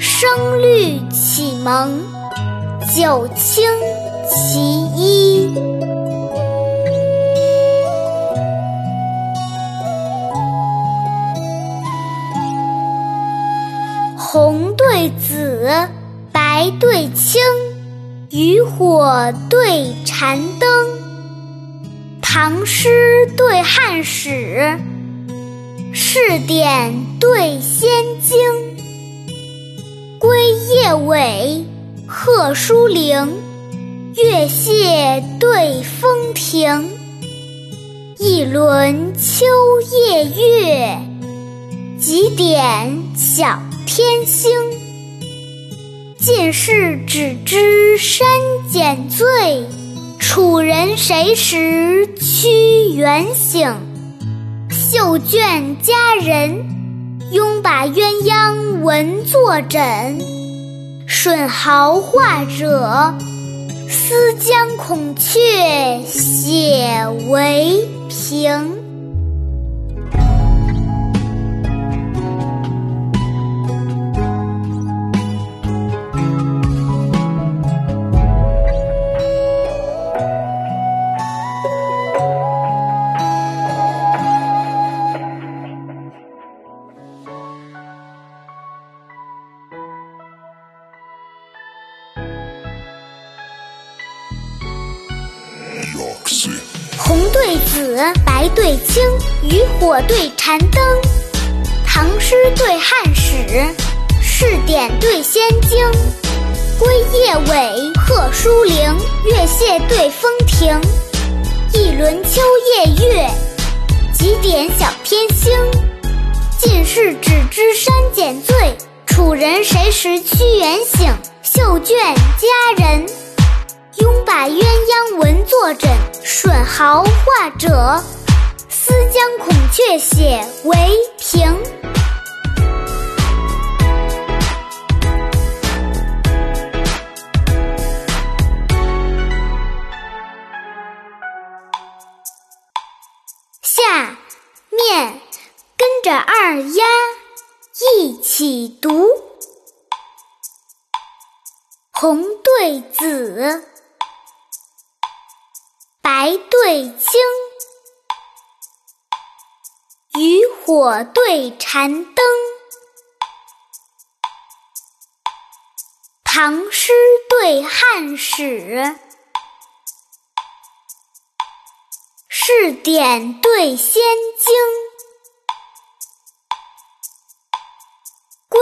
声律启蒙，九清其一。红对紫，白对青，渔火对禅灯。唐诗对汉史，试点对仙经。归夜尾，鹤书灵，月榭对风亭。一轮秋夜月，几点小天星。进士只知山减醉，楚人谁识屈原醒？绣卷佳人，拥把鸳鸯纹作枕。吮毫画者，思将孔雀写为凭。红对紫，白对青，渔火对禅灯。唐诗对汉史，试点对仙经。归夜尾，鹤书灵，月榭对风亭。一轮秋夜月，几点小天星。进士只知山减醉，楚人谁识屈原醒？绣卷佳人，拥把鸳鸯闻作枕。吮毫画者，思将孔雀写为凭。下面跟着二丫一起读：红对紫。白对青，渔火对禅灯。唐诗对汉史，试点对仙经。归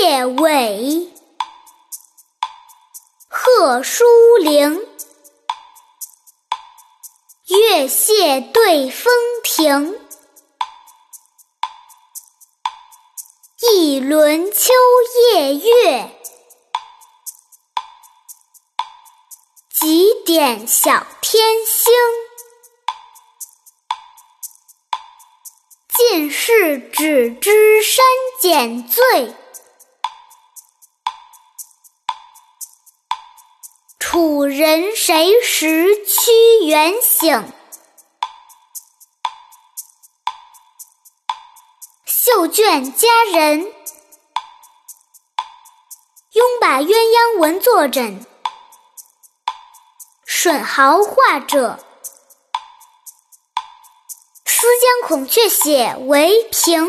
夜尾，鹤书林。月榭对风亭，一轮秋夜月，几点小天星。尽是只知山减醉。楚人谁识屈原醒？绣卷佳人，拥把鸳鸯纹作枕。吮毫画者，思将孔雀写为凭。